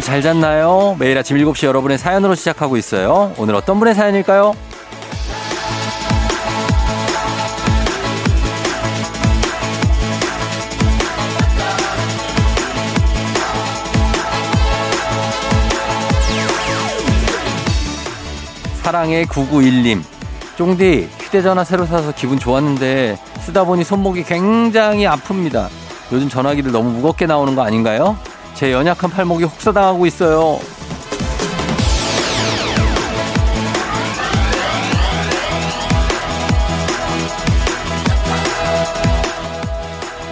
여러분 잘 잤나요? 매일 아침 7시 여러분의 사연으로 시작하고 있어요. 오늘 어떤 분의 사연일까요? 사랑의 991님. 쫑디, 휴대전화 새로 사서 기분 좋았는데 쓰다 보니 손목이 굉장히 아픕니다. 요즘 전화기들 너무 무겁게 나오는 거 아닌가요? 제 연약한 팔목이 혹사당하고 있어요.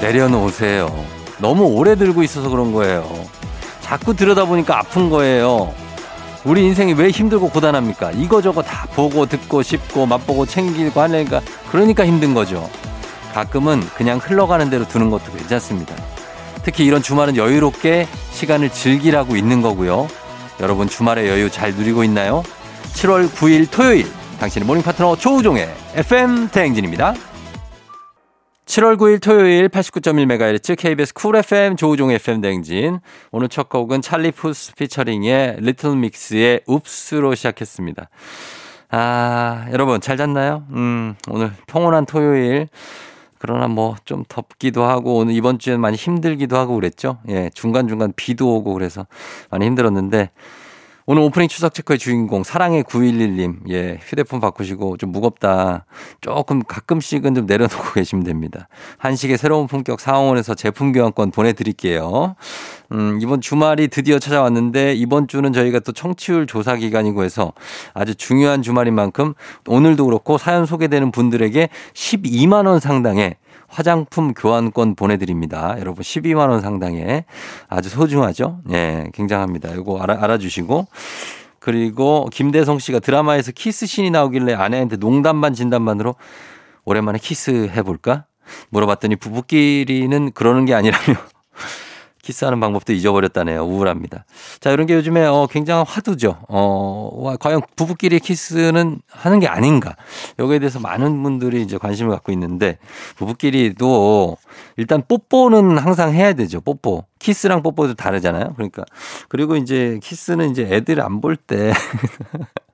내려놓으세요. 너무 오래 들고 있어서 그런 거예요. 자꾸 들여다보니까 아픈 거예요. 우리 인생이 왜 힘들고 고단합니까? 이거저거 다 보고 듣고 싶고 맛보고 챙기고 하니까 그러니까 힘든 거죠. 가끔은 그냥 흘러가는 대로 두는 것도 괜찮습니다. 특히 이런 주말은 여유롭게 시간을 즐기라고 있는 거고요. 여러분 주말의 여유 잘 누리고 있나요? 7월 9일 토요일 당신의 morning 파트너 조우종의 FM 대행진입니다. 7월 9일 토요일 89.1MHz KBS 쿨 FM 조우종 FM 대행진. 오늘 첫 곡은 찰리 푸스 featuring의 리틀 믹스의 Oops로 시작했습니다. 아, 여러분 잘 잤나요? 음, 오늘 평온한 토요일. 그러나 뭐 좀 덥기도 하고 오늘 이번 주에는 많이 힘들기도 하고 그랬죠. 예, 중간중간 비도 오고 그래서 많이 힘들었는데 오늘 오프닝 추석 체크의 주인공 사랑의 911님. 예, 휴대폰 바꾸시고 좀 무겁다. 조금 가끔씩은 좀 내려놓고 계시면 됩니다. 한식의 새로운 품격 사원에서 제품 교환권 보내드릴게요. 음, 이번 주말이 드디어 찾아왔는데 이번 주는 저희가 또 청취율 조사 기간이고 해서 아주 중요한 주말인 만큼 오늘도 그렇고 사연 소개되는 분들에게 12만 원 상당의 화장품 교환권 보내드립니다. 여러분 12만 원 상당의 아주 소중하죠? 예, 굉장합니다. 이거 알아, 알아주시고. 그리고 김대성 씨가 드라마에서 키스신이 나오길래 아내한테 농담 반 진담 반으로 오랜만에 키스 해볼까? 물어봤더니 부부끼리는 그러는 게 아니라며 키스하는 방법도 잊어버렸다네요. 우울합니다. 자, 이런 게 요즘에 어, 굉장한 화두죠. 어, 과연 부부끼리 키스는 하는 게 아닌가. 여기에 대해서 많은 분들이 이제 관심을 갖고 있는데 부부끼리도 일단 뽀뽀는 항상 해야 되죠. 뽀뽀. 키스랑 뽀뽀도 다르잖아요. 그러니까 그리고 이제 키스는 이제 애들 안 볼 때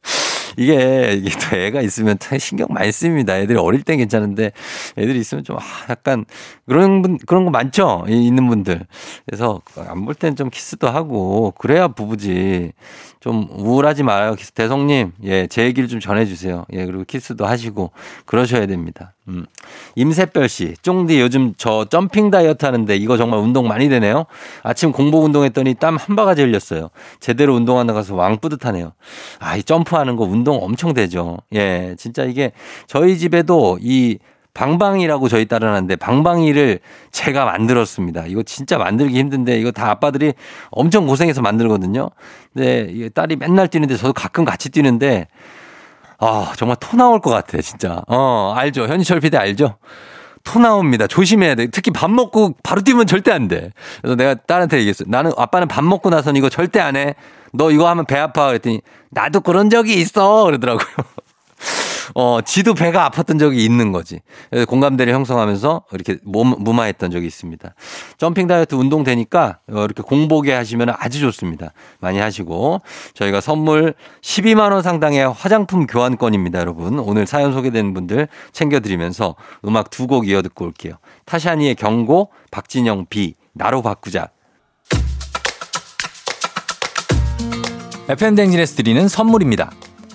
이게, 이게 또 애가 있으면 신경 많이 씁니다. 애들이 어릴 땐 괜찮은데 애들이 있으면 좀 아, 약간 그런 분, 그런 거 많죠? 있는 분들. 그래서 안 볼 땐 좀 키스도 하고 그래야 부부지. 좀 우울하지 말아요. 대성님, 예, 제 얘기를 좀 전해주세요. 예, 그리고 키스도 하시고 그러셔야 됩니다. 음. 임세별 씨, 쫑디 요즘 저 jumping 다이어트 하는데 이거 정말 운동 많이 되네요. 아침 공복 운동했더니 땀 한 바가지 흘렸어요. 제대로 운동하다 가서 왕 뿌듯하네요. 아, 이 점프하는 거 운동 엄청 되죠. 예, 진짜 이게 저희 집에도 이 방방이라고 저희 딸은 하는데 방방이를 제가 만들었습니다. 이거 진짜 만들기 힘든데 이거 다 아빠들이 엄청 고생해서 만들거든요. 근데 딸이 맨날 뛰는데 저도 가끔 같이 뛰는데 아, 정말 토 나올 것 같아, 진짜. 어, 알죠. 현희철 PD 알죠? 토 나옵니다. 조심해야 돼. 특히 밥 먹고 바로 뛰면 절대 안 돼. 그래서 내가 딸한테 얘기했어요. 나는 아빠는 밥 먹고 나서는 이거 절대 안 해. 너 이거 하면 배 아파. 그랬더니 나도 그런 적이 있어. 그러더라고요. 어, 지도 배가 아팠던 적이 있는 거지. 공감대를 형성하면서 이렇게 몸, 무마했던 적이 있습니다. 점핑 다이어트 운동 되니까 어, 이렇게 공복에 하시면 아주 좋습니다. 많이 하시고 저희가 선물 12만 원 상당의 화장품 교환권입니다. 여러분. 오늘 사연 소개된 분들 챙겨 드리면서 음악 두 곡 이어 듣고 올게요. 타샤니의 경고, 박진영 비, 나로 바꾸자. FM댕진에서 드리는 선물입니다.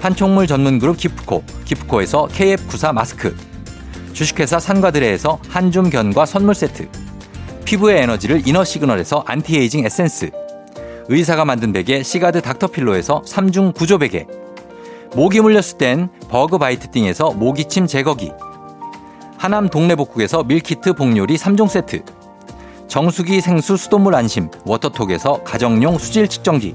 판촉물 전문 그룹 기프코 기프코에서 KF94 마스크 주식회사 산과드레에서 한줌 견과 선물 세트 피부의 에너지를 이너 시그널에서 안티에이징 에센스 의사가 만든 베개 시가드 닥터필로에서 3중 구조 베개 모기 물렸을 땐 버그바이트 띵에서 모기침 제거기 하남 동네복국에서 meal kit 복요리 3종 세트 정수기 생수 수돗물 안심 워터톡에서 가정용 수질 측정기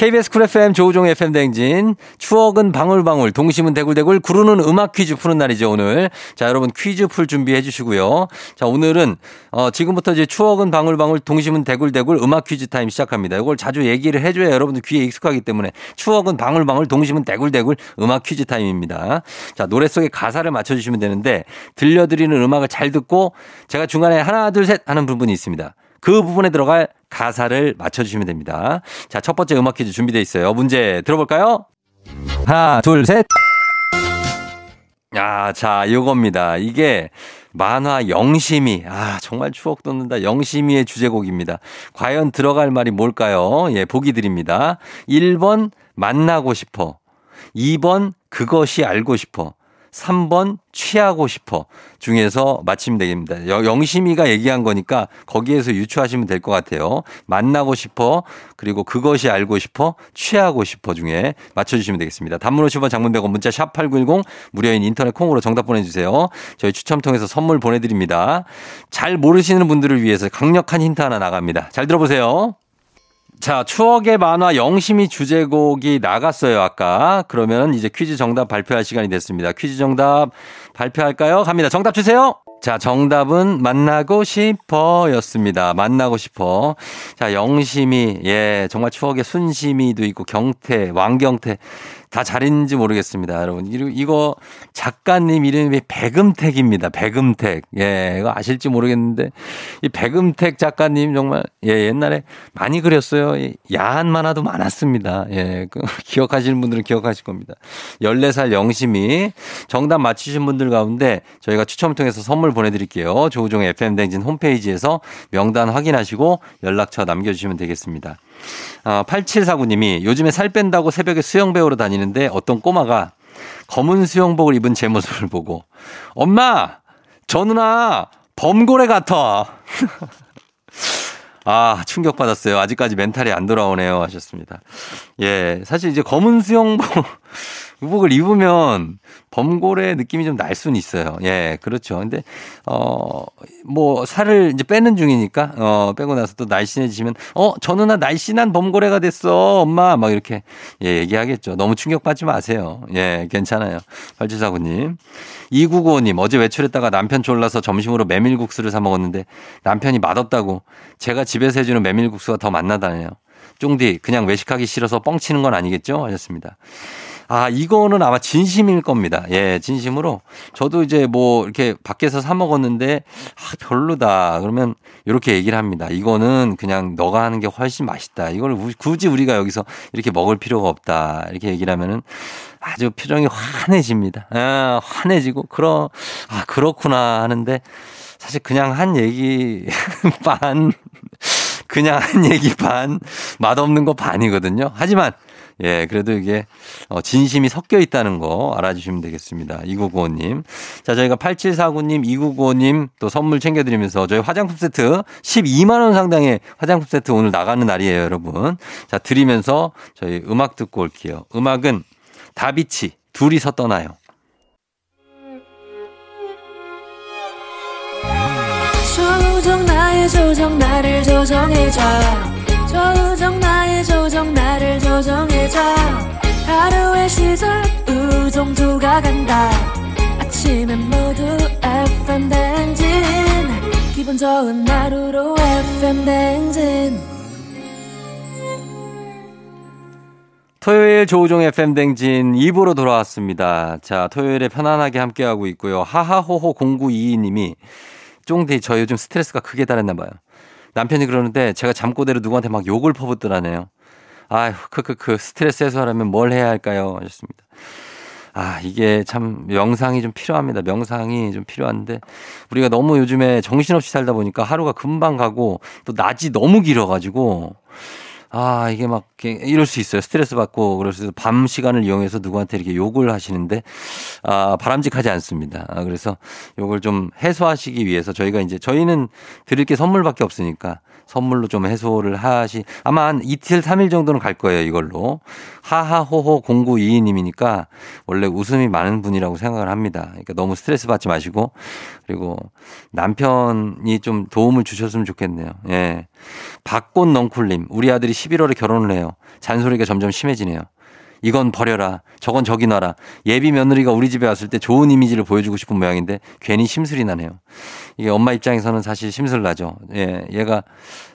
KBS 쿨 FM 조우종 FM 댕진. 추억은 방울방울 동심은 대굴대굴 구르는 음악 퀴즈 푸는 날이죠 오늘. 자 여러분 퀴즈 풀 준비해 주시고요. 자 오늘은 어 지금부터 이제 추억은 방울방울 동심은 대굴대굴 음악 퀴즈 타임 시작합니다. 이걸 자주 얘기를 해줘야 여러분들 귀에 익숙하기 때문에 추억은 방울방울 동심은 대굴대굴 음악 퀴즈 타임입니다. 자 노래 속에 가사를 맞춰주시면 되는데 들려드리는 음악을 잘 듣고 제가 중간에 하나 둘 셋 하는 부분이 있습니다. 그 부분에 들어갈 가사를 맞춰주시면 됩니다. 자, 첫 번째 음악 퀴즈 준비되어 있어요. 문제 들어볼까요? 하나, 둘, 셋. 아, 자, 이겁니다. 이게 만화 영심이. 아, 정말 추억 돋는다. 영심이의 주제곡입니다. 과연 들어갈 말이 뭘까요? 예, 보기 드립니다. 1번, 만나고 싶어. 2번, 그것이 알고 싶어. 3번 취하고 싶어 중에서 맞히면 되겠습니다. 영심이가 얘기한 거니까 거기에서 유추하시면 될 것 같아요. 만나고 싶어 그리고 그것이 알고 싶어 취하고 싶어 중에 맞춰주시면 되겠습니다. 단문 50원 장문 100원 문자 샵 8910 무료인 인터넷 콩으로 정답 보내주세요. 저희 추첨 통해서 선물 보내드립니다. 잘 모르시는 분들을 위해서 강력한 힌트 하나 나갑니다. 잘 들어보세요. 자, 추억의 만화 영심이 주제곡이 나갔어요, 아까. 그러면 이제 퀴즈 정답 발표할 시간이 됐습니다. 퀴즈 정답 발표할까요? 갑니다. 정답 주세요! 자, 정답은 만나고 싶어 였습니다. 만나고 싶어. 자, 영심이, 예, 정말 추억의 순심이도 있고, 경태, 왕경태. 다 잘했는지 모르겠습니다, 여러분. 이거 작가님 이름이 백음택입니다. 백음택. 예, 이거 아실지 모르겠는데 이 백음택 작가님 정말 예, 옛날에 많이 그렸어요. 야한 만화도 많았습니다. 예, 그 기억하시는 분들은 기억하실 겁니다. 14살 영심이 정답 맞히신 분들 가운데 저희가 추첨을 통해서 선물 보내드릴게요. 조우종 FM 댕진 홈페이지에서 명단 확인하시고 연락처 남겨주시면 되겠습니다. 아, 8749님이 요즘에 살 뺀다고 새벽에 수영 배우러 다니는데 어떤 꼬마가 검은 수영복을 입은 제 모습을 보고 엄마 저 누나 범고래 같아. 아, 충격받았어요. 아직까지 멘탈이 안 돌아오네요. 하셨습니다. 예, 사실 이제 검은 수영복, 의복을 입으면 범고래 느낌이 좀 날 수는 있어요. 예, 그렇죠. 근데, 어, 뭐, 살을 이제 빼는 중이니까, 어, 빼고 나서 또 날씬해지시면, 어, 저 누나 날씬한 범고래가 됐어. 엄마. 막 이렇게, 예, 얘기하겠죠. 너무 충격받지 마세요. 예, 괜찮아요. 8749님. 2995님, 어제 외출했다가 남편 졸라서 점심으로 메밀국수를 사 먹었는데 남편이 맛없다고 제가 집에서 해주는 메밀국수가 더 맛나다네요. 쫑디, 그냥 외식하기 싫어서 뻥치는 건 아니겠죠? 하셨습니다. 아, 이거는 아마 진심일 겁니다. 예, 진심으로. 저도 이제 뭐 이렇게 밖에서 사 먹었는데, 아, 별로다. 그러면 이렇게 얘기를 합니다. 이거는 그냥 너가 하는 게 훨씬 맛있다. 이걸 굳이 우리가 여기서 이렇게 먹을 필요가 없다. 이렇게 얘기를 하면은 아주 표정이 환해집니다. 아, 환해지고, 그러, 아, 그렇구나 하는데, 사실 그냥 한 얘기 반, 그냥 한 얘기 반, 맛없는 거 반이거든요. 하지만 예, 그래도 이게 어, 진심이 섞여 있다는 거 알아주시면 되겠습니다. 2995님. 자, 저희가 8749님, 2995님 또 선물 챙겨드리면서 저희 화장품 세트 12만원 상당의 화장품 세트 오늘 나가는 날이에요, 여러분. 자, 드리면서 저희 음악 듣고 올게요. 음악은 다비치, 둘이서 떠나요. 조정 나의 조정 나를 조정해줘 조정 나의 조정 나를 조정해줘 하루의 시절 우정조가 간다 아침엔 모두 FM 댕진 기분 좋은 하루로 FM 댕진 토요일 조우종 FM 댕진 2부로 돌아왔습니다. 자, 토요일에 편안하게 함께하고 있고요. 하하호호 0922님이 쫑디 저 요즘 스트레스가 크게 달했나 봐요. 남편이 그러는데 제가 잠꼬대로 누구한테 막 욕을 퍼붓더라네요. 아휴, 크크크 스트레스 해소하려면 뭘 해야 할까요? 하셨습니다. 아, 이게 참 명상이 좀 필요합니다. 명상이 좀 필요한데 우리가 너무 요즘에 정신없이 살다 보니까 하루가 금방 가고 또 낮이 너무 길어가지고 아, 이게 막 이럴 수 있어요. 스트레스 받고 그래서 밤 시간을 이용해서 누구한테 이렇게 욕을 하시는데 아, 바람직하지 않습니다. 아, 그래서 욕을 좀 해소하시기 위해서 저희가 이제 저희는 드릴 게 선물밖에 없으니까 선물로 좀 해소를 하시 아마 한 이틀, 삼일 정도는 갈 거예요, 이걸로. 하하호호 0922님이니까 원래 웃음이 많은 분이라고 생각을 합니다. 그러니까 너무 스트레스 받지 마시고 그리고 남편이 좀 도움을 주셨으면 좋겠네요. 예. 박꽃 넝쿨님, 우리 아들이 11월에 결혼을 해요. 잔소리가 점점 심해지네요. 이건 버려라. 저건 저기 놔라. 예비 며느리가 우리 집에 왔을 때 좋은 이미지를 보여주고 싶은 모양인데 괜히 심술이 나네요. 이게 엄마 입장에서는 사실 심술 나죠. 예, 얘가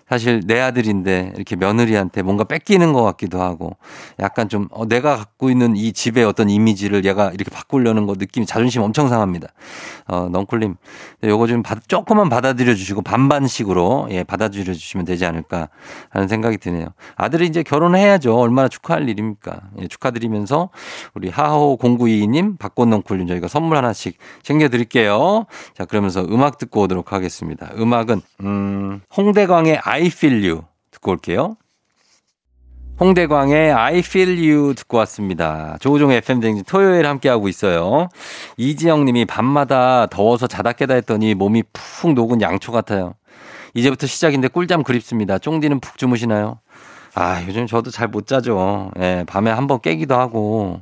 사실 내 아들인데 이렇게 며느리한테 뭔가 뺏기는 것 같기도 하고 약간 좀 어, 내가 갖고 있는 이 집의 어떤 이미지를 얘가 이렇게 바꾸려는 거 느낌이 자존심 엄청 상합니다. 어, 넝쿨님, 요거 좀 받, 조금만 받아들여 주시고 반반식으로 예, 받아들여 주시면 되지 않을까 하는 생각이 드네요. 아들이 이제 결혼해야죠. 얼마나 축하할 일입니까? 예, 축하드리면서 우리 하호 0922님, 박꽃넝쿨님 저희가 선물 하나씩 챙겨드릴게요. 자, 그러면서 음악 듣고 오도록 하겠습니다. 음악은, 음, 홍대광의 I feel you 듣고 올게요. 홍대광의 I feel you 듣고 왔습니다. 조우종의 FM댕진 토요일 함께하고 있어요. 이지영 님이 밤마다 더워서 자다 깨다 했더니 몸이 푹 녹은 양초 같아요. 이제부터 시작인데 꿀잠 그립습니다. 쫑디는 푹 주무시나요? 아, 요즘 저도 잘 못 자죠. 예, 밤에 한번 깨기도 하고,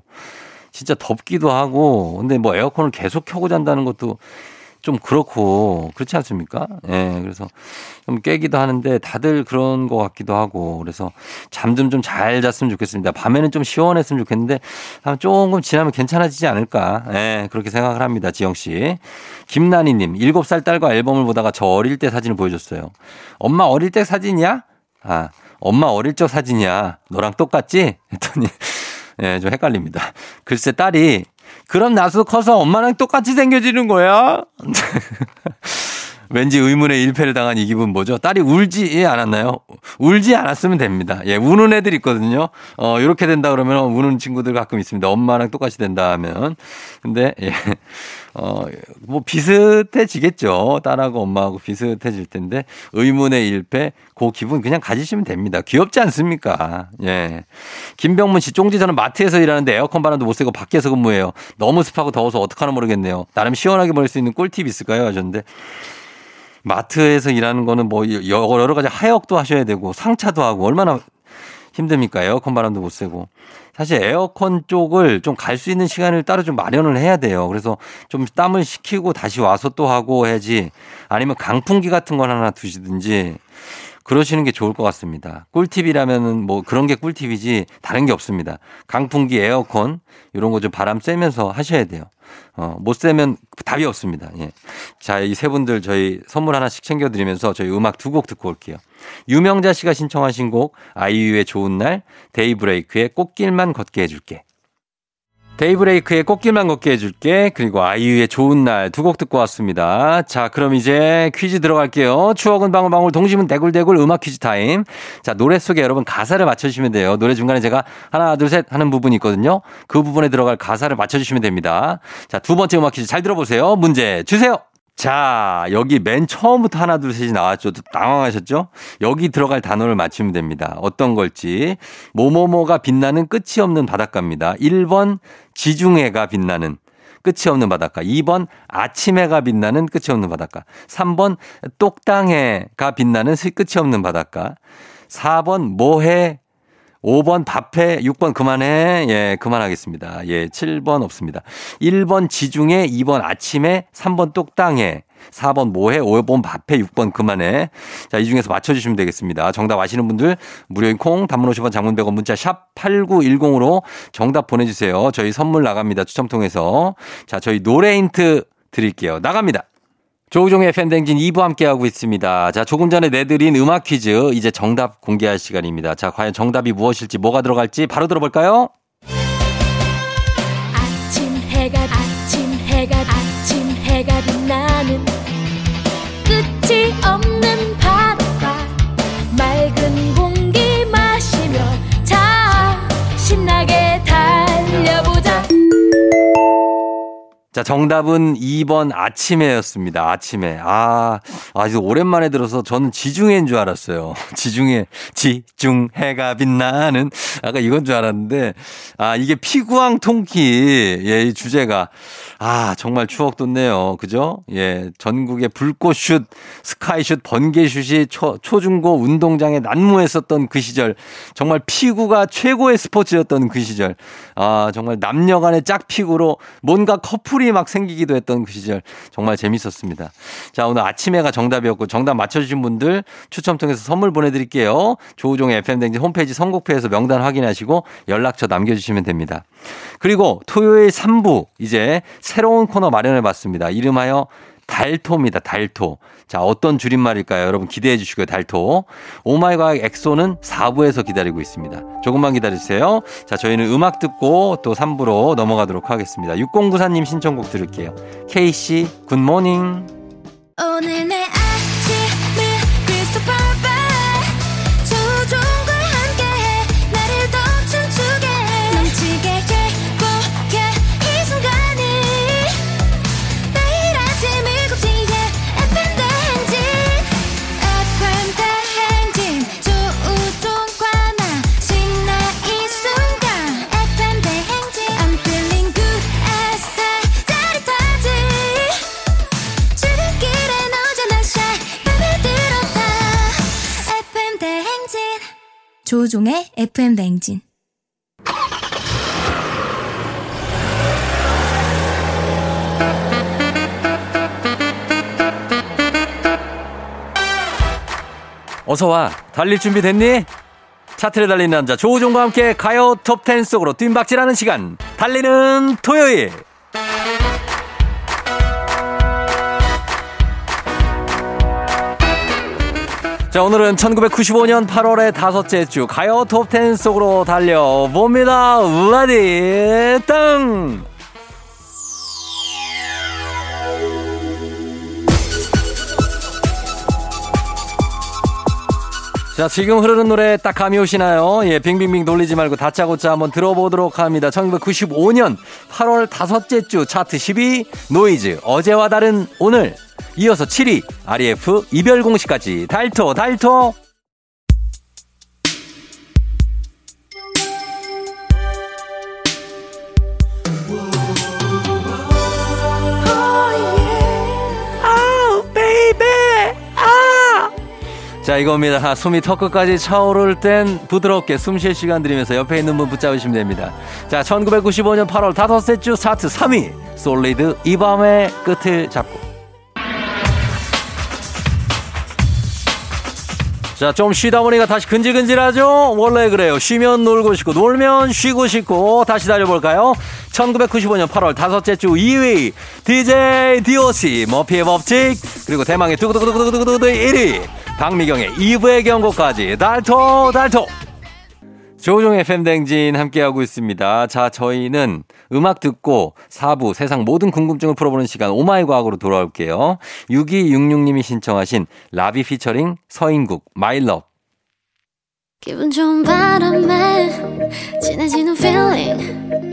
진짜 덥기도 하고, 근데 뭐 에어컨을 계속 켜고 잔다는 것도 좀 그렇고 그렇지 않습니까? 예, 네, 그래서 좀 깨기도 하는데 다들 그런 것 같기도 하고 그래서 잠 좀 좀 잘 잤으면 좋겠습니다. 밤에는 좀 시원했으면 좋겠는데 조금 지나면 괜찮아지지 않을까? 예, 네, 그렇게 생각을 합니다. 지영 씨. 김나니님, 7살 딸과 앨범을 보다가 저 어릴 때 사진을 보여줬어요. 엄마 어릴 때 사진이야? 아, 엄마 어릴 적 사진이야. 너랑 똑같지? 했더니 예, 네, 좀 헷갈립니다. 글쎄 딸이 그럼 나도 커서 엄마랑 똑같이 생겨지는 거야? 왠지 의문의 일패를 당한 이 기분 뭐죠? 딸이 울지 않았나요? 울지 않았으면 됩니다. 예, 우는 애들 있거든요. 어, 이렇게 된다 그러면 우는 친구들 가끔 있습니다. 엄마랑 똑같이 된다 하면. 근데, 예. 어, 뭐 비슷해지겠죠. 딸하고 엄마하고 비슷해질 텐데 의문의 일패 그 기분 그냥 가지시면 됩니다. 귀엽지 않습니까? 예. 김병문 씨 쫑지 저는 마트에서 일하는데 에어컨 바람도 못 쐬고 밖에서 근무해요. 너무 습하고 더워서 어떡하나 모르겠네요. 나름 시원하게 보낼 수 있는 꿀팁 있을까요? 하셨는데 마트에서 일하는 거는 뭐 여러 가지 하역도 하셔야 되고 상차도 하고 얼마나 힘듭니까? 에어컨 바람도 못 쐬고. 사실 에어컨 쪽을 좀 갈 수 있는 시간을 따로 좀 마련을 해야 돼요. 그래서 좀 땀을 식히고 다시 와서 또 하고 해야지 아니면 강풍기 같은 걸 하나 두시든지 그러시는 게 좋을 것 같습니다. 꿀팁이라면은 뭐 그런 게 꿀팁이지 다른 게 없습니다. 강풍기, 에어컨 이런 거 좀 바람 쐬면서 하셔야 돼요. 어, 못 쐬면 답이 없습니다. 예. 자, 이 세 분들 저희 선물 하나씩 챙겨드리면서 저희 음악 두 곡 듣고 올게요. 유명자 씨가 신청하신 곡 아이유의 좋은 날, 데이브레이크의 꽃길만 걷게 해줄게. 데이브레이크의 꽃길만 걷게 해줄게. 그리고 아이유의 좋은 날 두 곡 듣고 왔습니다. 자, 그럼 이제 퀴즈 들어갈게요. 추억은 방울방울, 동심은 대굴대굴 음악 퀴즈 타임. 자, 노래 속에 여러분 가사를 맞춰주시면 돼요. 노래 중간에 제가 하나, 둘, 셋 하는 부분이 있거든요. 그 부분에 들어갈 가사를 맞춰주시면 됩니다. 자, 두 번째 음악 퀴즈 잘 들어보세요. 문제 주세요. 자, 여기 맨 처음부터 하나, 둘, 셋이 나왔죠. 당황하셨죠? 여기 들어갈 단어를 맞추면 됩니다. 어떤 걸지. 모모모가 빛나는 끝이 없는 바닷가입니다. 1번 지중해가 빛나는 끝이 없는 바닷가. 2번 아침해가 빛나는 끝이 없는 바닷가. 3번 똑당해가 빛나는 끝이 없는 바닷가. 4번 모해 5번 밥해, 6번 그만해. 예, 그만하겠습니다. 예, 7번 없습니다. 1번 지중해, 2번 아침에, 3번 똑당해. 4번 뭐해? 5번 밥해? 6번 그만해. 자, 이 중에서 맞춰주시면 되겠습니다. 정답 아시는 분들 무료인 콩, 단문 50원, 장문 100원 문자 샵 8910으로 정답 보내주세요. 저희 선물 나갑니다. 추첨 통해서. 자, 저희 노래 힌트 드릴게요. 나갑니다. 조우종의 팬댕진 2부 함께하고 있습니다. 자, 조금 전에 내드린 음악 퀴즈, 이제 정답 공개할 시간입니다. 자, 과연 정답이 무엇일지, 뭐가 들어갈지 바로 들어볼까요? 자, 정답은 2번 아침에였습니다. 아침에. 아, 아주 오랜만에 들어서 저는 지중해인 줄 알았어요. 지중해, 지중해가 빛나는. 아까 이건 줄 알았는데, 아, 이게 피구왕 통키. 예, 이 주제가. 아, 정말 추억 돋네요. 그죠? 예, 전국의 불꽃슛, 스카이슛, 번개슛이 초, 초중고 운동장에 난무했었던 그 시절. 정말 피구가 최고의 스포츠였던 그 시절. 아, 정말 남녀 간의 짝피구로 뭔가 커플이 막 생기기도 했던 그 시절. 정말 재밌었습니다. 자, 오늘 아침에가 정답이었고 정답 맞춰주신 분들 추첨 통해서 선물 보내드릴게요. 조우종의 FM댕진 홈페이지 선곡표에서 명단 확인하시고 연락처 남겨주시면 됩니다. 그리고 토요일 3부 이제 새로운 코너 마련해 봤습니다. 이름하여 달토입니다. 달토. 자, 어떤 줄임말일까요? 여러분 기대해 주시고요. 달토. 오마이과학 엑소는 4부에서 기다리고 있습니다. 조금만 기다려 주세요. 자, 저희는 음악 듣고 또 3부로 넘어가도록 하겠습니다. 6094님 신청곡 들을게요. 케이씨, 굿모닝. 오늘 내 조종의 FM 대행진 어서 와. 달릴 준비 됐니? 차트를 달리는 남자 조우종과 함께 가요 톱10 속으로 뜀박질하는 시간. 달리는 토요일. 자, 오늘은 1995년 8월의 다섯째 주 가요 톱10 속으로 달려봅니다. ready, 땅! 자, 지금 흐르는 노래 딱 감이 오시나요? 예, 빙빙빙 돌리지 말고 다짜고짜 한번 들어보도록 합니다. 1995년 8월 다섯째 주 차트 10위 노이즈 어제와 다른 오늘 이어서 7위 REF 이별 공식까지 달토 달토 자, 이겁니다. 아, 숨이 턱끝까지 차오를 땐 부드럽게 숨 쉴 시간 들이면서 옆에 있는 분 붙잡으시면 됩니다. 자, 1995년 8월 다섯째 주 차트 3위. 솔리드 이 밤의 끝을 잡고. 자, 좀 쉬다 보니까 다시 근질근질하죠? 원래 그래요. 쉬면 놀고 싶고, 놀면 쉬고 싶고, 다시 달려볼까요? 1995년 8월 다섯째 주 2위, DJ DOC, 머피의 법칙, 그리고 대망의 두구두구두구두구두구 1위, 박미경의 이브의 경고까지, 달토, 달토! 조우종의 FM대행진 함께하고 있습니다. 자, 저희는 음악 듣고 4부 세상 모든 궁금증을 풀어보는 시간 oh my 과학으로 돌아올게요. 6266님이 신청하신 라비 피처링 서인국 마일럽. 기분 좋은 바람에 진해지는 feeling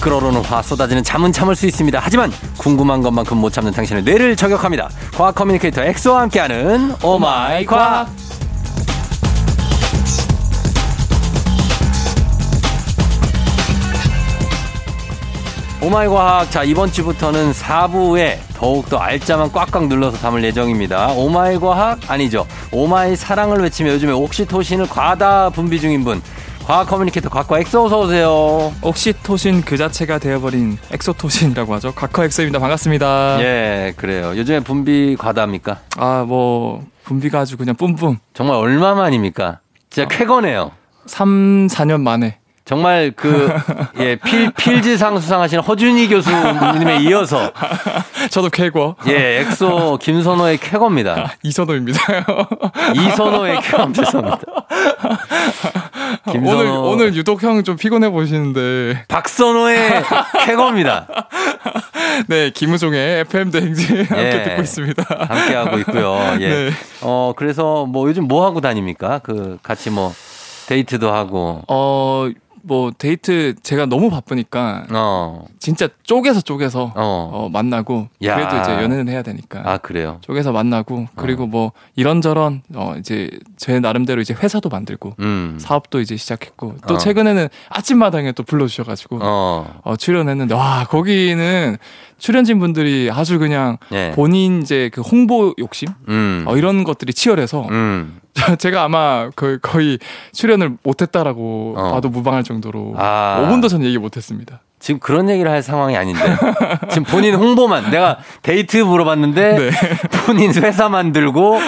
끓어오르는 화 쏟아지는 잠은 참을 수 있습니다. 하지만 궁금한 것만큼 못 참는 당신의 뇌를 저격합니다. 과학 커뮤니케이터 엑소와 함께하는 oh my 과학. Oh my 과학. 자, 이번 주부터는 4부에 더욱더 알짜만 꽉꽉 눌러서 담을 예정입니다. Oh my 과학? 아니죠. Oh my 사랑을 외치며 요즘에 옥시토신을 과다 분비 중인 분. 과학 커뮤니케이터 과커 엑소 어서 오세요. 옥시토신 그 자체가 되어버린 엑소토신이라고 하죠. 과커 엑소입니다. 반갑습니다. 예, 그래요. 요즘에 분비 과다입니까? 아, 뭐, 분비가 아주 그냥 뿜뿜. 정말 얼마만입니까? 진짜 쾌거네요. 3, 4년 만에. 정말 그, 예, 필, 필즈상 수상하신 허준이 교수님에 이어서, 저도 쾌거. 예, 엑소 김선호의 쾌거입니다. 이선호입니다. 이선호의 쾌거 죄송합니다. 김선호. 오늘, 오늘 유독 형 좀 피곤해 보이시는데. 박선호의 쾌거입니다. 네, 김우종의 FM 대행진 함께 예. 듣고 있습니다. 함께 하고 있고요. 예. 네. 어, 그래서 뭐 요즘 뭐 하고 다닙니까? 그, 같이 뭐, 데이트도 하고, 어, 뭐, 데이트 제가 너무 바쁘니까 어, 진짜 쪼개서 쪼개서 어. 어, 만나고 야. 그래도 이제 연애는 해야 되니까. 아, 그래요. 쪼개서 만나고 그리고 뭐 이런저런 어 이제 제 나름대로 이제 회사도 만들고 음. 사업도 이제 시작했고 또 어. 최근에는 아침마당에 또 불러주셔가지고 어. 어, 출연했는데 와 거기는 출연진 분들이 아주 그냥 예. 본인 이제 그 홍보 욕심 음. 어, 이런 것들이 치열해서 음. 제가 아마 거의, 거의 출연을 못했다라고 어. 봐도 무방할 정도로 아. 5분도 전 얘기 못했습니다. 지금 그런 얘기를 할 상황이 아닌데. 지금 본인 홍보만. 내가 데이트 물어봤는데 네. 본인 회사 만들고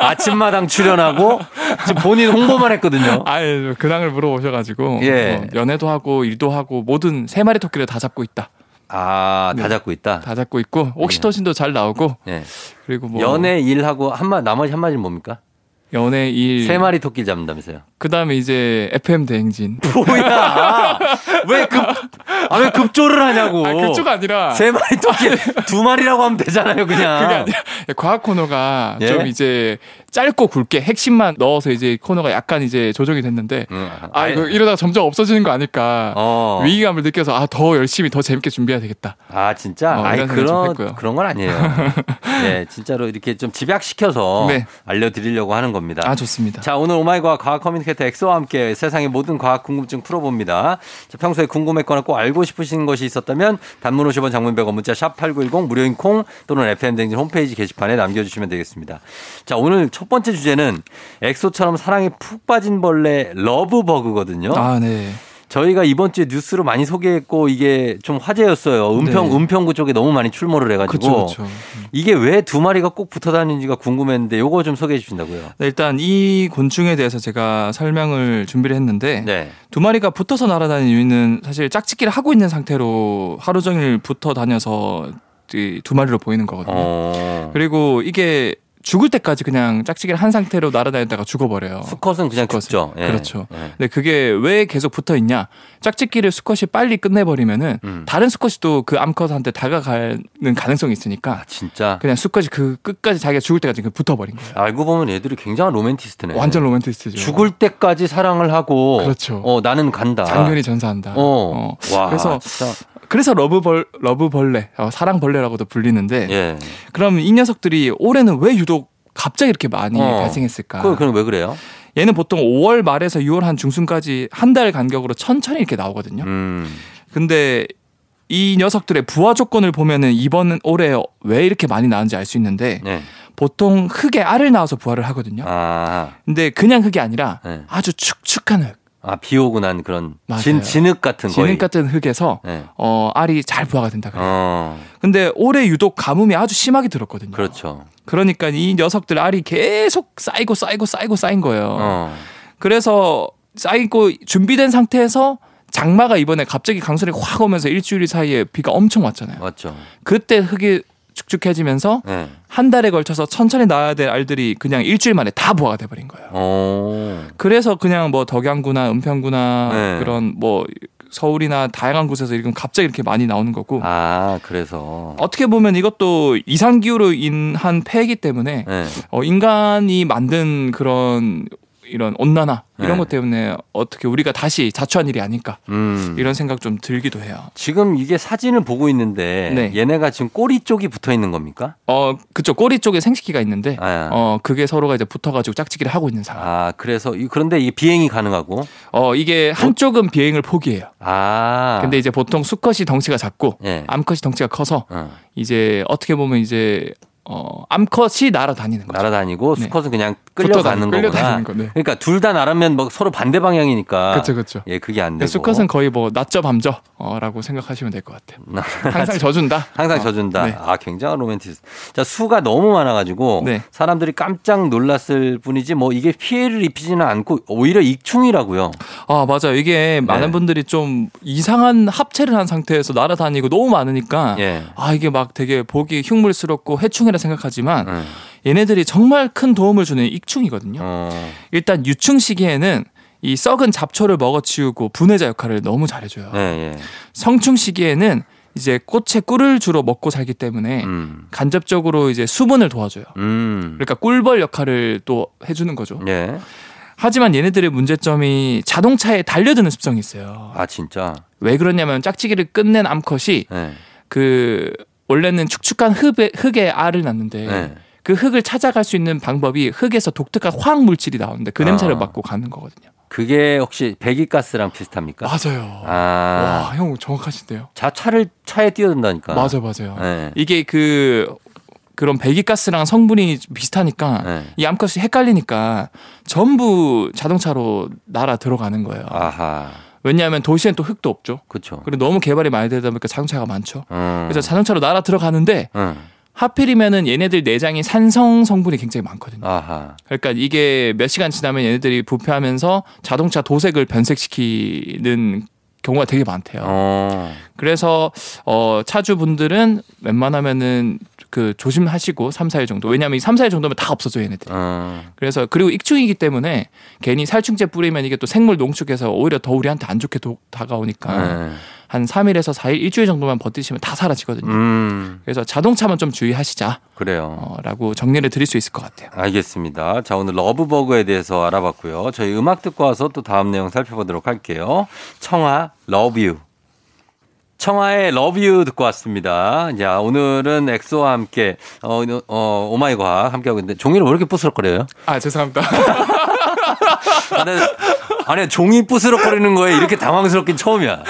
아침마당 출연하고 지금 본인 홍보만 했거든요. 아예 근황을 물어보셔가지고 예. 어, 연애도 하고 일도 하고 모든 세 마리 토끼를 다 잡고 있다. 아, 다 네. 잡고 있다. 다 잡고 있고 옥시토신도 잘 나오고 예. 그리고 뭐 연애 일하고 한마 나머지 한 마디는 뭡니까? 연애 일 세 마리 토끼 잡는다면서요. 그 다음에 이제 FM 대행진 뭐야? 왜 급, 아, 왜 급조를 하냐고. 아 그쪽 아니라 세 마리 토끼 두 마리라고 하면 되잖아요, 그냥. 그게 아니라 과학 코너가 예? 좀 이제 짧고 굵게 핵심만 넣어서 이제 코너가 약간 이제 조정이 됐는데 응. 아 이거 이러다가 점점 없어지는 거 아닐까 어. 위기감을 느껴서 아 더 열심히 더 재밌게 준비해야 되겠다. 아 진짜? 어, 아니 그런. 그런 건 아니에요. 네, 진짜로 이렇게 좀 집약시켜서 네. 알려드리려고 하는 겁니다. 아 좋습니다. 자, 오늘 oh my 과학 과학 커뮤니케이터 엑소와 함께 세상의 모든 과학 궁금증 풀어봅니다. 자, 평소에 궁금했거나 꼭 알고 싶으신 것이 있었다면 단문 50원 장문 100원 문자 샵 8910 무료인 콩 또는 FM대행진 홈페이지 게시판에 남겨주시면 되겠습니다. 자, 오늘 첫 번째 주제는 엑소처럼 사랑에 푹 빠진 벌레 러브버그거든요. 아 네. 저희가 이번 주에 뉴스로 많이 소개했고 이게 좀 화제였어요. 은평 네. 은평구 쪽에 너무 많이 출몰을 해가지고 그렇죠, 그렇죠. 이게 왜 두 마리가 꼭 붙어 다니는지가 궁금했는데 요거 좀 소개해 주신다고요. 네, 일단 이 곤충에 대해서 제가 설명을 준비를 했는데 네. 두 마리가 붙어서 날아다니는 이유는 사실 짝짓기를 하고 있는 상태로 하루 종일 붙어 다녀서 이두 마리로 보이는 거거든요. 어. 그리고 이게 죽을 때까지 그냥 짝짓기를 한 상태로 날아다니다가 죽어버려요. 수컷은 그냥 수컷은. 죽죠. 예. 그렇죠. 예. 근데 그게 왜 계속 붙어 있냐? 짝짓기를 수컷이 빨리 끝내버리면은 음. 다른 수컷이 또 그 암컷한테 다가가는 가능성이 있으니까 아, 진짜. 그냥 수컷이 그 끝까지 자기가 죽을 때까지 그 붙어버린 거예요. 알고 보면 애들이 굉장한 로맨티스트네. 완전 로맨티스트죠. 죽을 때까지 사랑을 하고 그렇죠. 어 나는 간다. 장렬히 전사한다. 어. 어. 와. 그래서 진짜. 그래서 러브벌 러브벌레, 어, 사랑벌레라고도 불리는데 예. 그럼 이 녀석들이 올해는 왜 유독 갑자기 이렇게 많이 어. 발생했을까? 그 그럼 왜 그래요? 얘는 보통 5월 말에서 6월 한 중순까지 한 달 간격으로 천천히 이렇게 나오거든요. 음. 근데 이 녀석들의 부화 조건을 보면은 이번 올해 왜 이렇게 많이 나왔는지 알 수 있는데 네. 보통 흙에 알을 낳아서 부화를 하거든요. 아. 근데 그냥 흙이 아니라 네. 아주 축축한 흙, 아, 비 오고 난 그런 맞아요. 진, 진흙 같은 거의. 진흙 같은 흙에서 네. 어, 알이 잘 부화가 된다 그래요. 어. 근데 올해 유독 가뭄이 아주 심하게 들었거든요. 그렇죠. 그러니까 이 녀석들 알이 계속 쌓이고 쌓이고 쌓이고 쌓인 거예요. 어. 그래서 쌓이고 준비된 상태에서 장마가 이번에 갑자기 강수량이 확 오면서 일주일 사이에 비가 엄청 왔잖아요. 맞죠. 그때 흙이 축축해지면서 네. 한 달에 걸쳐서 천천히 나와야 될 알들이 그냥 일주일 만에 다 부화가 돼버린 거예요. 어. 그래서 그냥 뭐 덕양구나 은평구나 네. 그런 뭐 서울이나 다양한 곳에서 이건 갑자기 이렇게 많이 나오는 거고 아, 그래서. 어떻게 보면 이것도 이상 기후로 인한 폐기 때문에 네. 어, 인간이 만든 그런 이런 온난화 이런 네. 것 때문에 어떻게 우리가 다시 자초한 일이 아닐까 음. 이런 생각 좀 들기도 해요. 지금 이게 사진을 보고 있는데 네. 얘네가 지금 꼬리 쪽이 붙어 있는 겁니까? 어 그쪽 꼬리 쪽에 생식기가 있는데 아. 어 그게 서로가 이제 붙어가지고 짝짓기를 하고 있는 상황. 아, 그래서 이- 그런데 이게 비행이 가능하고 어 이게 한쪽은 비행을 포기해요. 아. 근데 이제 보통 수컷이 덩치가 작고 예. 암컷이 덩치가 커서 어. 이제 어떻게 보면 이제 어 암컷이 날아다니는 거죠. 날아다니고 네. 수컷은 그냥 끌려가는 거구나. 끌려다니는 거, 네. 그러니까 둘다 날으면 뭐 서로 반대 방향이니까. 그렇죠, 그렇죠. 예, 그게 안 되고. 수컷은 거의 뭐 낮저 밤저라고 생각하시면 될 것 같아요. 항상 져준다. 항상 어, 져준다. 네. 아, 굉장한 로맨티스. 자, 수가 너무 많아가지고 네. 사람들이 깜짝 놀랐을 뿐이지 뭐 이게 피해를 입히지는 않고 오히려 익충이라고요. 아 맞아요. 이게 많은 네. 분들이 좀 이상한 합체를 한 상태에서 날아다니고 너무 많으니까 예. 아 이게 막 되게 보기 흉물스럽고 해충이라 생각하지만 음. 얘네들이 정말 큰 도움을 주는 익충이거든요. 어. 일단 유충 시기에는 이 썩은 잡초를 먹어치우고 분해자 역할을 너무 잘해줘요. 예, 예. 성충 시기에는 이제 꽃의 꿀을 주로 먹고 살기 때문에 음. 간접적으로 이제 수분을 도와줘요. 음. 그러니까 꿀벌 역할을 또 해주는 거죠. 예. 하지만 얘네들의 문제점이 자동차에 달려드는 습성이 있어요. 아, 진짜. 왜 그러냐면 짝짓기를 끝낸 암컷이 예. 그 원래는 축축한 흙에, 흙에 알을 낳는데 예. 그 흙을 찾아갈 수 있는 방법이 흙에서 독특한 화학 물질이 나오는데 그 냄새를 아. 맡고 가는 거거든요. 그게 혹시 배기가스랑 비슷합니까? 맞아요. 아. 와, 형 정확하신데요. 자, 차를 차에 뛰어든다니까. 맞아, 맞아요. 예. 이게 그 그런 배기가스랑 성분이 비슷하니까 예. 이 암컷이 헷갈리니까 전부 자동차로 날아 들어가는 거예요. 아하. 왜냐하면 도시엔 또 흙도 없죠. 그렇죠. 그리고 너무 개발이 많이 되다 보니까 자동차가 많죠. 음. 그래서 자동차로 날아 들어가는데 음. 하필이면은 얘네들 내장이 산성 성분이 굉장히 많거든요. 아하. 그러니까 이게 몇 시간 지나면 얘네들이 부패하면서 자동차 도색을 변색시키는 경우가 되게 많대요. 어. 그래서 어 차주분들은 웬만하면은 그 조심하시고 3, 4일 정도. 왜냐하면 이 3, 4일 정도면 다 없어져 얘네들. 어. 그래서 그리고 익충이기 때문에 괜히 살충제 뿌리면 이게 또 생물 농축해서 오히려 더 우리한테 안 좋게 도- 다가오니까 예. 한 3일에서 4일 일주일 정도만 버티시면 다 사라지거든요. 음. 그래서 자동차만 좀 주의하시자라고 그래요. 정리를 드릴 수 있을 것 같아요. 알겠습니다. 자, 오늘 러브버그에 대해서 알아봤고요. 저희 음악 듣고 와서 또 다음 내용 살펴보도록 할게요. 청아, You. 청하의 Love You 듣고 왔습니다. 자, 오늘은 엑소와 함께, 어, 어, oh my 과학 함께하고 있는데, 종이를 왜 이렇게 부스럭거려요? 아 죄송합니다. 아니, 종이 부스럭거리는 거에 이렇게 당황스럽긴 처음이야.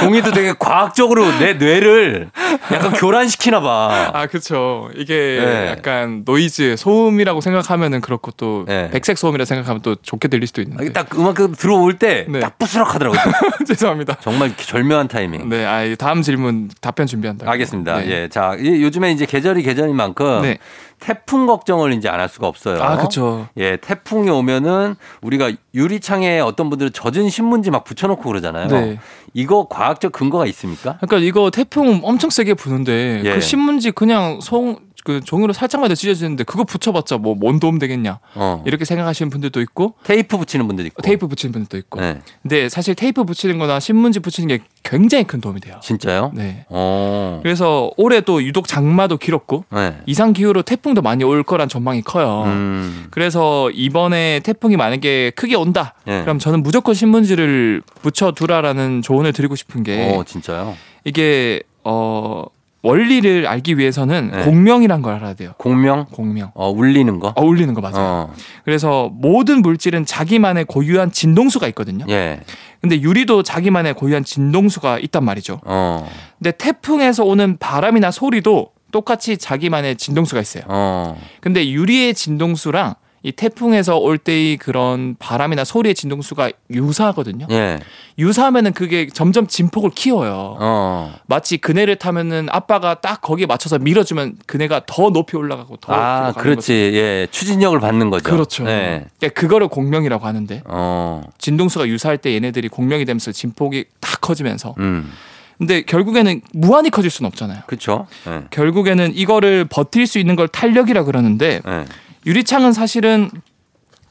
종이도 되게 과학적으로 내 뇌를 약간 교란시키나 봐. 아 그렇죠. 이게 네. 약간 노이즈 소음이라고 생각하면은 그렇고 또 네. 백색 소음이라 생각하면 또 좋게 들릴 수도 아, 있는데. 이게 딱 음악 들어올 때 네. 딱 부스럭 하더라고요. 죄송합니다. 정말 절묘한 타이밍. 네, 아이 다음 질문 답변 준비한다. 알겠습니다. 네. 예. 자, 이- 요즘에 이제 계절이 계절인 만큼 네. 태풍 걱정을 이제 안 할 수가 없어요. 아 그렇죠. 예, 태풍이 오면은 우리가 유리창에 어떤 분들은 젖은 신문지 막 붙여놓고 그러잖아요. 네. 이거 과학적 근거가 있습니까? 그러니까 이거 태풍 엄청 세게 부는데 예. 그 신문지 그냥 송 그 종이로 살짝만 더 찢어지는데 그거 붙여봤자 뭐 뭔 도움 되겠냐 어. 이렇게 생각하시는 분들도 있고 테이프 붙이는 분들 있고. 테이프 붙이는 분들도 있고. 네. 근데 사실 테이프 붙이는 거나 신문지 붙이는 게 굉장히 큰 도움이 돼요. 진짜요? 네. 어. 그래서 올해 또 유독 장마도 길었고 네. 이상 기후로 태풍도 많이 올 거란 전망이 커요. 음. 그래서 이번에 태풍이 만약에 크게 온다. 예. 그럼 저는 무조건 신문지를 붙여 두라라는 조언을 드리고 싶은 게 어, 진짜요? 이게 어 원리를 알기 위해서는 네. 공명이란 걸 알아야 돼요. 공명? 공명. 어, 울리는 거? 어 울리는 거 맞아요. 어. 그래서 모든 물질은 자기만의 고유한 진동수가 있거든요. 예. 근데 유리도 자기만의 고유한 진동수가 있단 말이죠. 어. 근데 태풍에서 오는 바람이나 소리도 똑같이 자기만의 진동수가 있어요. 어. 근데 유리의 진동수랑 이 태풍에서 올 때의 그런 바람이나 소리의 진동수가 유사하거든요. 예. 유사하면은 그게 점점 진폭을 키워요. 어. 마치 그네를 타면은 아빠가 딱 거기에 맞춰서 밀어주면 그네가 더 높이 올라가고 더 아, 그렇지. 예. 추진력을 받는 거죠. 거죠. 그렇죠. 예. 그러니까 그거를 공명이라고 하는데 어. 진동수가 유사할 때 얘네들이 공명이 되면서 진폭이 딱 커지면서 음. 근데 결국에는 무한히 커질 수는 없잖아요. 그렇죠. 예. 결국에는 이거를 버틸 수 있는 걸 탄력이라 그러는데 예. 유리창은 사실은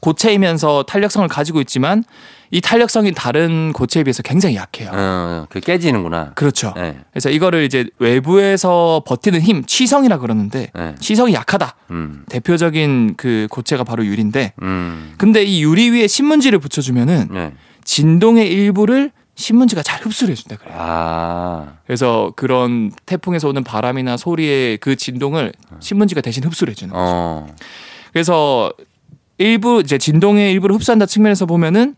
고체이면서 탄력성을 가지고 있지만 이 탄력성이 다른 고체에 비해서 굉장히 약해요. 어, 그 깨지는구나. 그렇죠. 네. 그래서 이거를 이제 외부에서 버티는 힘, 치성이라 그러는데 네. 치성이 약하다. 음. 대표적인 그 고체가 바로 유리인데 음. 근데 이 유리 위에 신문지를 붙여주면은 네. 진동의 일부를 신문지가 잘 흡수를 해준다 그래요. 아. 그래서 그런 태풍에서 오는 바람이나 소리의 그 진동을 신문지가 대신 흡수를 해주는 거죠. 어. 그래서 일부 이제 진동의 일부를 흡수한다 측면에서 보면은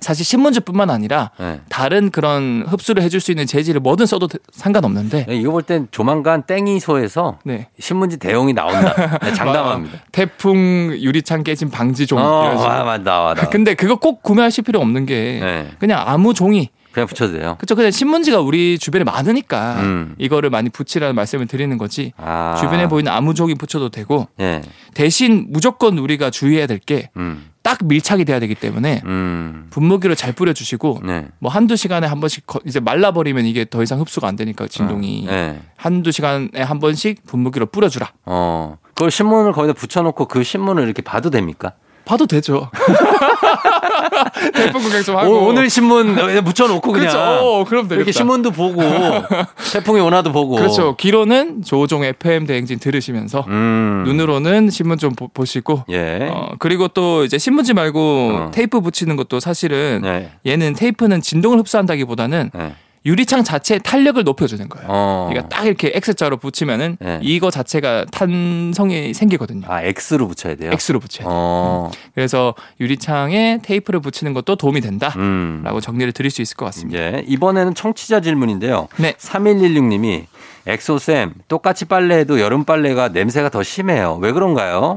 사실 신문지뿐만 아니라 네. 다른 그런 흡수를 해줄 수 있는 재질을 뭐든 써도 대- 상관없는데 네, 이거 볼 땐 조만간 땡이소에서 네. 신문지 대용이 나온다. 네, 장담합니다. 태풍 유리창 깨진 방지 종이 어, 이런 식으로. 와, 맞 나와, 나와. 근데 그거 꼭 구매하실 필요 없는 게 네. 그냥 아무 종이 그냥 붙여도 돼요. 그쵸 그냥 신문지가 우리 주변에 많으니까 음. 이거를 많이 붙이라는 말씀을 드리는 거지 아. 주변에 보이는 아무 종이 붙여도 되고 예. 대신 무조건 우리가 주의해야 될 게딱 음. 밀착이 돼야 되기 때문에 음. 분무기로 잘 뿌려주시고 네. 뭐 한두 시간에 한 번씩 거- 이제 말라버리면 이게 더 이상 흡수가 안 되니까 진동이 네. 한두 시간에 한 번씩 분무기로 뿌려주라 어. 그걸 신문을 거기다 붙여놓고 그 신문을 이렇게 봐도 됩니까? 봐도 되죠 태풍 구경 좀 하고 오, 늘 신문 붙여놓고 그냥. 그렇죠 어, 그럼 되겠다 이렇게 신문도 보고 태풍의 원화도 보고. 그렇죠 귀로는 조종 FM 대행진 들으시면서 음. 눈으로는 신문 좀 보, 보시고 예. 어, 그리고 또 이제 신문지 말고 어. 테이프 붙이는 것도 사실은 네. 얘는 테이프는 진동을 흡수한다기보다는 네. 유리창 자체의 탄력을 높여주는 거예요. 어. 그러니까 딱 이렇게 X자로 붙이면은 네. 이거 자체가 탄성이 생기거든요. 아 X로 붙여야 돼요. X로 붙여야 돼요. 어. 그래서 유리창에 테이프를 붙이는 것도 도움이 된다라고 음. 정리를 드릴 수 있을 것 같습니다. 예. 이번에는 청취자 질문인데요. 네. 3116님이 엑소쌤 똑같이 빨래해도 여름 빨래가 냄새가 더 심해요. 왜 그런가요?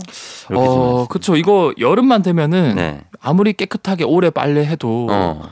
어, 그렇죠. 이거 여름만 되면은 네. 아무리 깨끗하게 오래 빨래해도 어.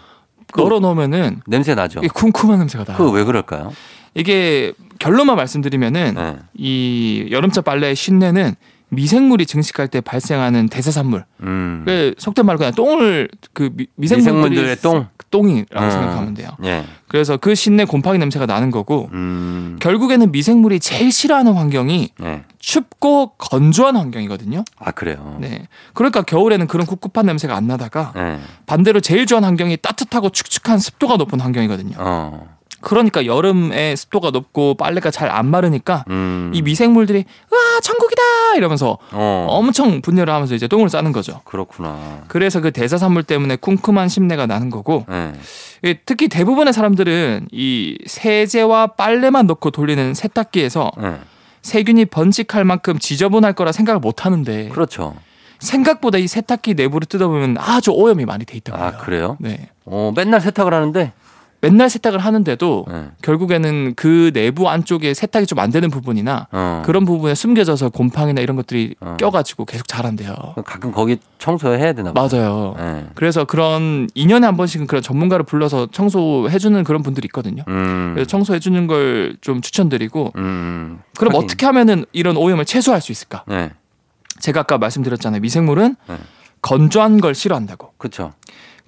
널어 놓으면은 냄새 나죠. 이게 쿰쿰한 냄새가 나요. 그거 왜 그럴까요? 이게 결론만 말씀드리면은 네. 이 여름철 빨래의 신내는 미생물이 증식할 때 발생하는 대사산물. 음. 그 속된 말로 그냥 똥을 그 미, 미생물들의 똥. 똥이라고 음. 생각하면 돼요. 예. 그래서 그 신내 곰팡이 냄새가 나는 거고 음. 결국에는 미생물이 제일 싫어하는 환경이 네. 춥고 건조한 환경이거든요. 아 그래요. 네. 그러니까 겨울에는 그런 꿉꿉한 냄새가 안 나다가 네. 반대로 제일 좋아하는 환경이 따뜻하고 축축한 습도가 높은 환경이거든요. 어. 그러니까 여름에 습도가 높고 빨래가 잘 안 마르니까 음. 이 미생물들이 와 천국이다 이러면서 어. 엄청 분열을 하면서 이제 똥을 싸는 거죠. 그렇구나. 그래서 그 대사산물 때문에 쿰쿰한 심내가 나는 거고 네. 예, 특히 대부분의 사람들은 이 세제와 빨래만 넣고 돌리는 세탁기에서 네. 세균이 번식할 만큼 지저분할 거라 생각을 못 하는데 그렇죠. 생각보다 이 세탁기 내부를 뜯어보면 아주 오염이 많이 돼 있더라고요. 아 그래요? 네. 어 맨날 세탁을 하는데. 맨날 세탁을 하는데도 네. 결국에는 그 내부 안쪽에 세탁이 좀 안 되는 부분이나 어. 그런 부분에 숨겨져서 곰팡이나 이런 것들이 어. 껴가지고 계속 자란대요. 가끔 거기 청소해야 되나 봐. 맞아요. 네. 그래서 그런 2년에 한 번씩은 그런 전문가를 불러서 청소해주는 그런 분들이 있거든요. 음. 그래서 청소해주는 걸 좀 추천드리고 음. 그럼 하긴. 어떻게 하면은 이런 오염을 최소화할 수 있을까? 네. 제가 아까 말씀드렸잖아요. 미생물은 네. 건조한 걸 싫어한다고. 그렇죠.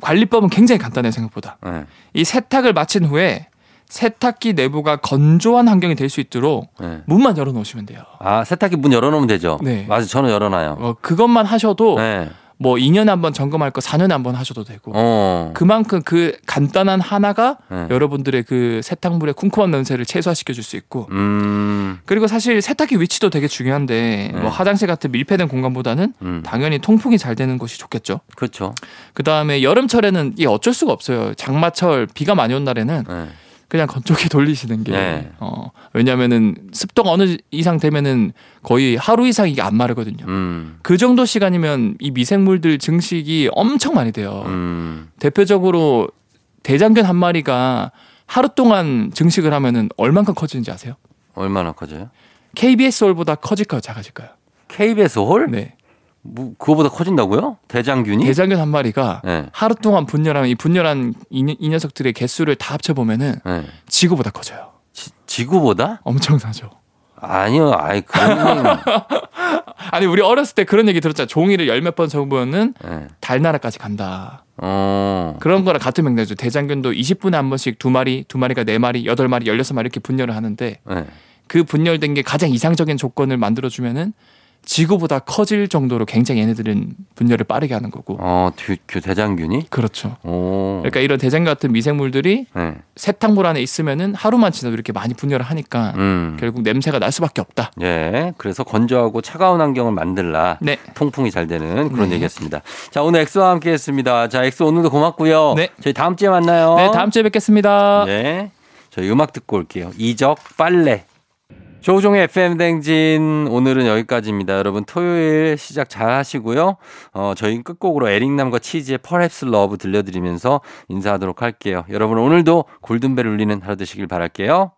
관리법은 굉장히 간단해요 생각보다. 네. 이 세탁을 마친 후에 세탁기 내부가 건조한 환경이 될 수 있도록 네. 문만 열어놓으시면 돼요. 아 세탁기 문 열어놓으면 되죠. 네. 맞아, 저는 열어놔요. 어, 그것만 하셔도 네. 뭐 2년에 한 번 점검할 거 4년에 한 번 하셔도 되고 어. 그만큼 그 간단한 하나가 네. 여러분들의 그 세탁물의 쿰쿰한 냄새를 최소화시켜 줄 수 있고 음. 그리고 사실 세탁기 위치도 되게 중요한데 네. 뭐 화장실 같은 밀폐된 공간보다는 음. 당연히 통풍이 잘 되는 곳이 좋겠죠. 그렇죠. 그 다음에 여름철에는 이게 어쩔 수가 없어요. 장마철 비가 많이 온 날에는 네. 그냥 건조기 돌리시는 게 네. 어, 왜냐면은 습도가 어느 이상 되면은 거의 하루 이상 이게 안 마르거든요. 음. 그 정도 시간이면 이 미생물들 증식이 엄청 많이 돼요. 음. 대표적으로 대장균 한 마리가 하루 동안 증식을 하면은 얼만큼 커지는지 아세요? 얼마나 커져요? KBS 홀보다 커질까요, 작아질까요? KBS 홀? 네. 뭐, 그거보다 커진다고요? 대장균이? 대장균 한 마리가 네. 하루 동안 분열하면 이 분열한 이, 녀- 이 녀석들의 개수를 다 합쳐 보면은 네. 지구보다 커져요. 지, 지구보다? 엄청나죠. 아니요. 아이 그런. 아니 우리 어렸을 때 그런 얘기 들었잖아. 종이를 열 몇 번 접으면은 네. 달나라까지 간다. 어. 그런 거랑 같은 맥락이죠. 대장균도 20분에 한 번씩 두 마리, 두 마리가 네 마리, 여덟 마리, 열여섯 마리 이렇게 분열을 하는데 네. 그 분열된 게 가장 이상적인 조건을 만들어 주면은 지구보다 커질 정도로 굉장히 얘네들은 분열을 빠르게 하는 거고. 어, 듀, 그 대장균이? 그렇죠. 오. 그러니까 이런 대장 같은 미생물들이 네. 세탁물 안에 있으면은 하루만 지나도 이렇게 많이 분열을 하니까 음. 결국 냄새가 날 수밖에 없다. 예. 그래서 건조하고 차가운 환경을 만들라. 네. 통풍이 잘 되는 그런 네. 얘기였습니다. 자, 오늘 엑소와 함께 했습니다. 자, 엑소 오늘도 고맙고요. 네. 저희 다음 주에 만나요. 네, 다음 주에 뵙겠습니다. 네. 저희 음악 듣고 올게요. 이적 빨래. 조우종의 FM 대행진 오늘은 여기까지입니다. 여러분 토요일 시작 잘 하시고요. 어, 저희 끝곡으로 에릭남과 치즈의 Perhaps Love 들려드리면서 인사하도록 할게요. 여러분 오늘도 골든벨 울리는 하루 되시길 바랄게요.